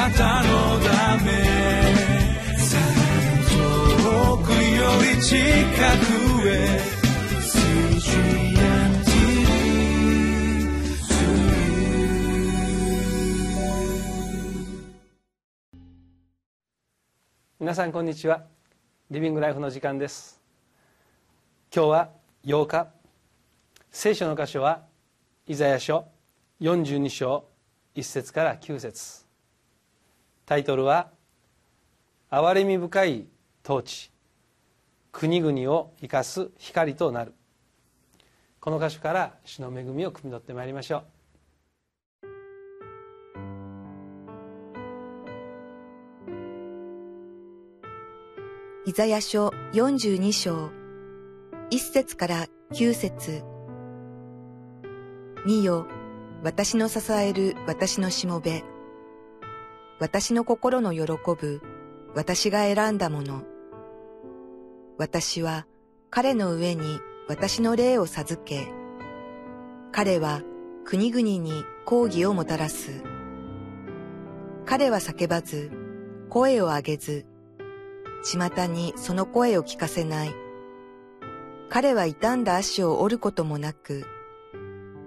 なたのため遠くより近くへ皆さんこんにちは。リビングライフの時間です。今日は8日。聖書の箇所はイザヤ書。42章。1節から9節。タイトルは「憐れみ深い統治国々を生かす光となる」この箇所から主の恵みを汲み取ってまいりましょう。イザヤ書42章、1節から9節。見よ、私の支える私のしもべ。私の心の喜ぶ、私が選んだもの。私は彼の上に私の霊を授け、彼は国々に抗議をもたらす。彼は叫ばず、声を上げず、巷にその声を聞かせない。彼は傷んだ足を折ることもなく、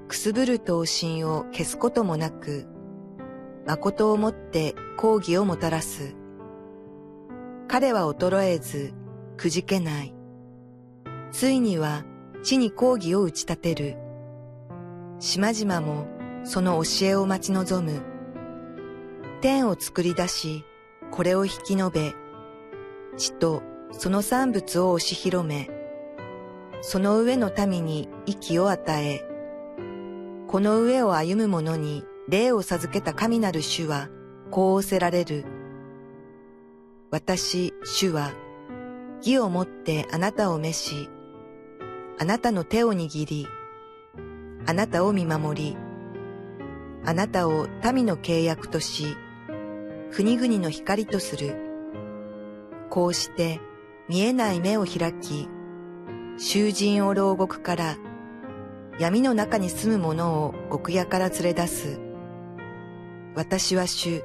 くすぶる闘身を消すこともなく、誠をもって抗議をもたらす。彼は衰えず、くじけない。ついには地に抗議を打ち立てる。島々もその教えを待ち望む。天を作り出し、これを引き延べ、地とその産物を押し広め、その上の民に息を与え、この上を歩む者に霊を授けた神なる主は、こう仰せられる。私、主は、義をもってあなたを召し、あなたの手を握り、あなたを見守り、あなたを民の契約とし、国々の光とする。こうして見えない目を開き、囚人を牢獄から闇の中に住む者を極夜から連れ出す。私は主、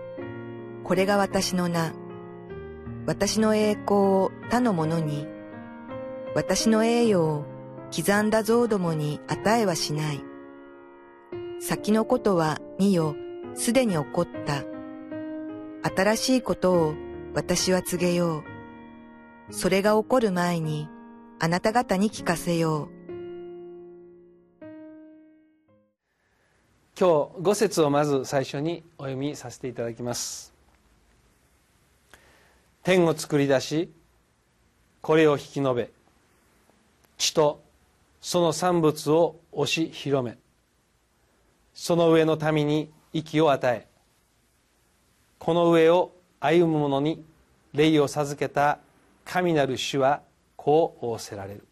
これが私の名。私の栄光を他の者に、私の栄誉を刻んだ像どもに与えはしない。先のことは見よ、すでに起こった。新しいことを私は告げよう。それが起こる前にあなた方に聞かせよう。今日五節をまず最初にお読みさせていただきます。天を作り出しこれを引き延べ。地とその産物を押し広め。その上の民に息を与え。この上を歩む者に霊を授けた神なる主はこう仰せられる。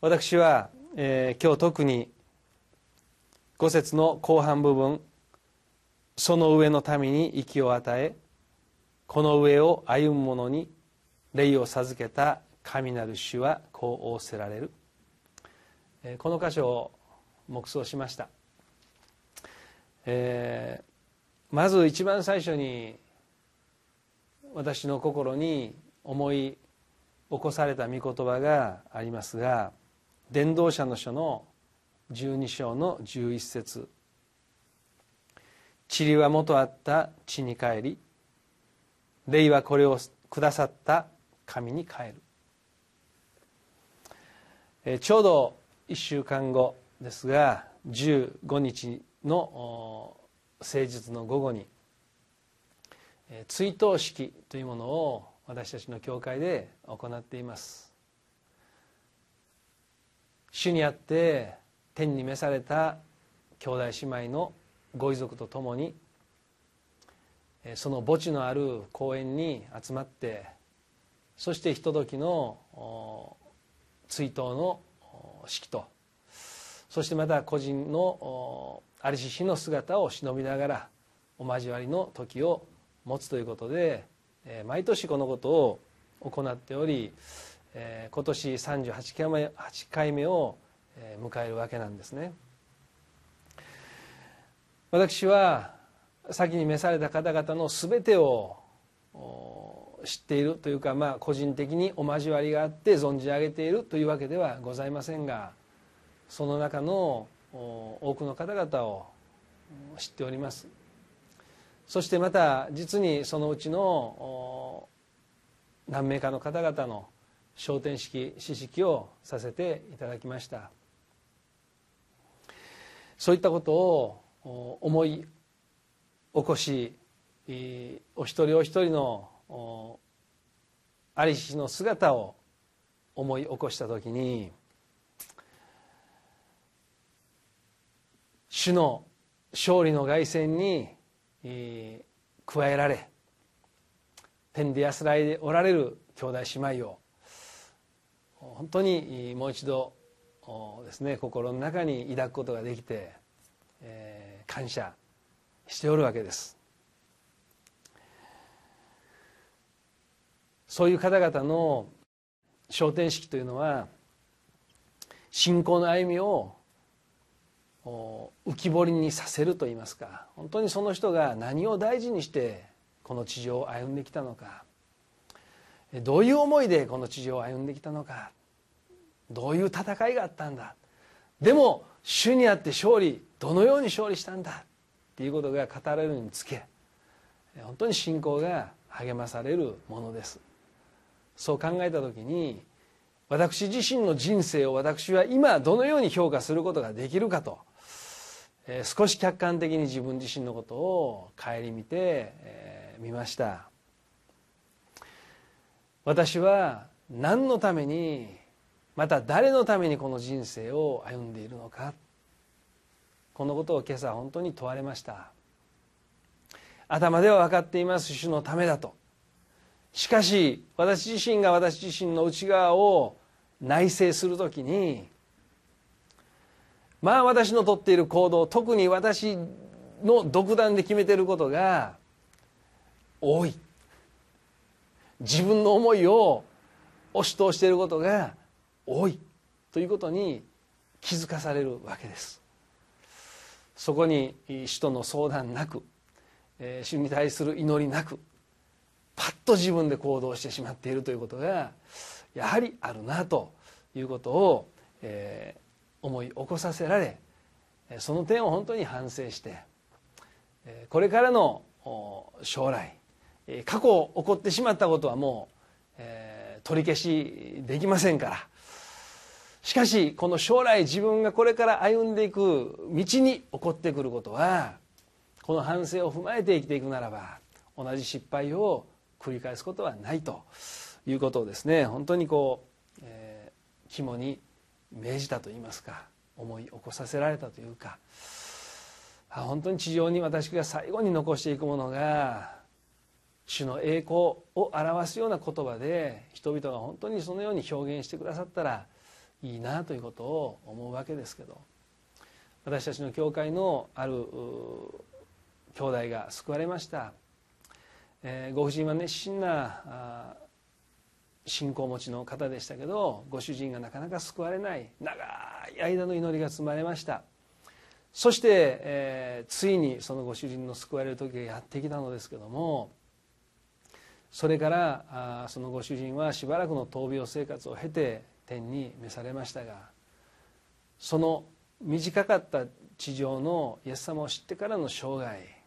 私は、えー、今日特に五節の後半部分その上の民に息を与えこの上を歩む者に霊を授けた神なる主はこう仰せられる。この箇所を黙想しました、えー、まず一番最初に私の心に思い起こされた御言葉がありますが伝道者の書の12章の11節。塵は元あった地に帰り霊はこれをくださった神に帰る。えちょうど1週間後ですが15日の誠実の午後に追悼式というものを私たちの教会で行っています。主にあって天に召された兄弟姉妹のご遺族とともにその墓地のある公園に集まってそしてひとときの追悼の式とそしてまた個人のありし日の姿を忍びながらお交わりの時を持つということで、毎年このことを行っており、今年38回目 ,8 回目を迎えるわけなんですね。私は先に召された方々の全てを知っているというか、まあ、個人的にお交わりがあって存じ上げているというわけではございませんがその中の多くの方々を知っております。そしてまた実にそのうちの何名かの方々の昇天式知識をさせていただきました。そういったことを思い起こしお一人お一人のありしの姿を思い起こした時に主の勝利の凱旋に加えられ天で安らいでおられる兄弟姉妹を本当にもう一度ですね心の中に抱くことができて、えー、感謝しておるわけです。そういう方々の昇天式というのは信仰の歩みを浮き彫りにさせるといいますか本当にその人が何を大事にしてこの地上を歩んできたのかどういう思いでこの地上を歩んできたのかどういう戦いがあったんだ？でも主にあって勝利どのように勝利したんだ？っていうことが語られるにつけ本当に信仰が励まされるものです。そう考えた時に私自身の人生を私は今どのように評価することができるかとえー、少し客観的に自分自身のことを顧みてみ、えー、ました。私は何のためにまた誰のためにこの人生を歩んでいるのか。このことを今朝本当に問われました。頭では分かっています主のためだと。しかし私自身が私自身の内側を内省するときにまあ私のとっている行動特に私の独断で決めていることが多い。自分の思いを押し通していることが多いということに気づかされるわけです。そこに主との相談なく主に対する祈りなくパッと自分で行動してしまっているということがやはりあるなということを、え思い起こさせられその点を本当に反省してこれからの将来過去起こってしまったことはもう取り消しできませんからしかしこの将来自分がこれから歩んでいく道に起こってくることはこの反省を踏まえて生きていくならば同じ失敗を繰り返すことはないということをですね本当にこう、えー、肝に命じたといいますか思い起こさせられたというか本当に地上に私が最後に残していくものが主の栄光を表すような言葉で人々が本当にそのように表現してくださったらいいなということを思うわけですけど私たちの教会のある兄弟が救われました、えー、ご婦人は熱心な信仰持ちの方でしたけどご主人がなかなか救われない長い間の祈りが積まれました。そして、えー、ついにそのご主人の救われる時がやってきたのですけどもそれからあそのご主人はしばらくの闘病生活を経て天に召されましたがその短かった地上のイエス様を知ってからの生涯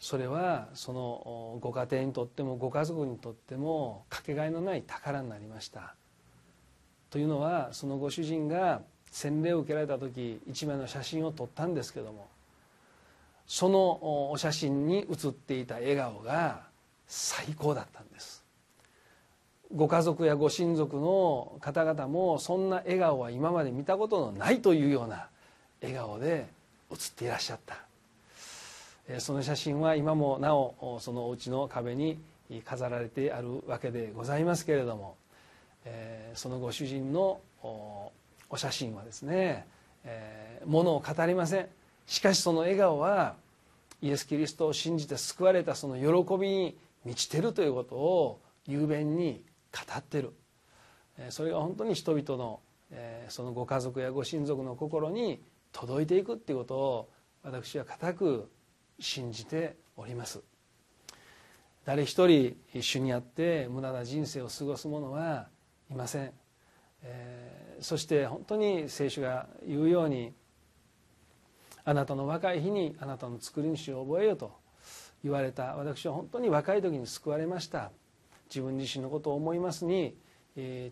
それはそのご家庭にとってもご家族にとってもかけがえのない宝になりました。というのはそのご主人が洗礼を受けられた時一枚の写真を撮ったんですけどもそのお写真に写っていた笑顔が最高だったんです。ご家族やご親族の方々もそんな笑顔は今まで見たことのないというような笑顔で写っていらっしゃった。その写真は今もなおそのお家の壁に飾られてあるわけでございますけれどもそのご主人のお写真はですねものを語りません。しかしその笑顔はイエス・キリストを信じて救われたその喜びに満ちてるということを雄弁に語ってる。それが本当に人々のそのご家族やご親族の心に届いていくっていうことを私は固く信じております。誰一人主にあって無駄な人生を過ごす者はいません、え、そして本当に聖書が言うようにあなたの若い日にあなたの作り主を覚えよと言われた。私は本当に若い時に救われました。自分自身のことを思いますに、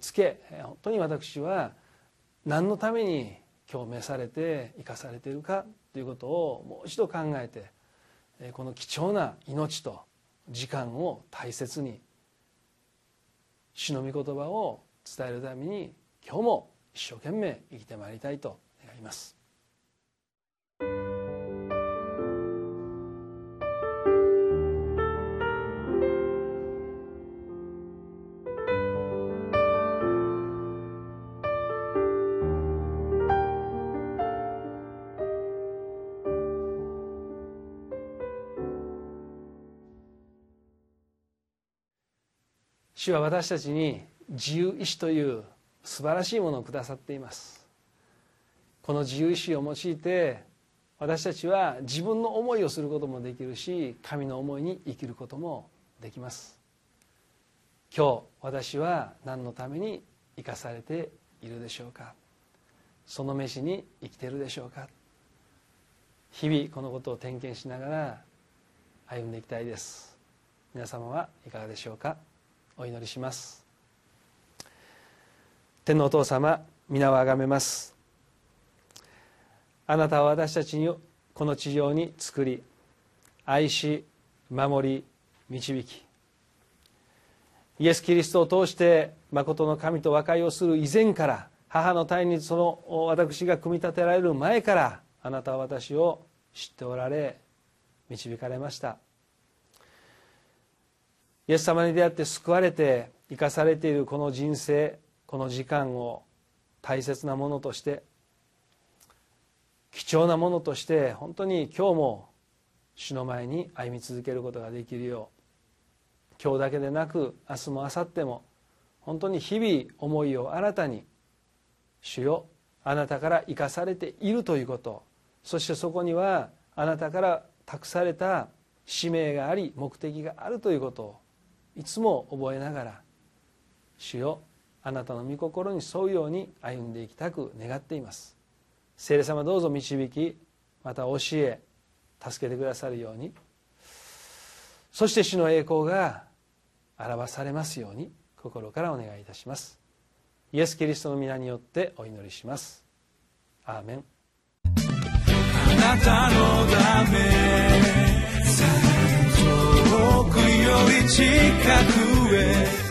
つけ本当に私は何のために共鳴されて生かされているかということをもう一度考えてこの貴重な命と時間を大切に主の御言葉を伝えるために今日も一生懸命生きてまいりたいと願います。主は私たちに自由意志という素晴らしいものをくださっています。この自由意志を用いて私たちは自分の思いをすることもできるし神の思いに生きることもできます。今日私は何のために生かされているでしょうか。その飯に生きてるでしょうか。日々このことを点検しながら歩んでいきたいです。皆様はいかがでしょうか。お祈りします。天のお父様皆をあがめます。あなたは私たちにこの地上に作り愛し守り導き。イエス・キリストを通して誠の神と和解をする以前から母の胎にその私が組み立てられる前からあなたは私を知っておられ導かれました。イエス様に出会って救われて生かされているこの人生この時間を大切なものとして貴重なものとして本当に今日も主の前に歩み続けることができるよう今日だけでなく明日も明後日も本当に日々思いを新たに主よあなたから生かされているということそしてそこにはあなたから託された使命があり目的があるということをいつも覚えながら主よあなたの御心に沿うように歩んでいきたく願っています。聖霊様どうぞ導きまた教え助けてくださるように。そして主の栄光が表されますように心からお願いいたします。イエス・キリストの皆によってお祈りします。アーメン。あなたのため。くより近くへ。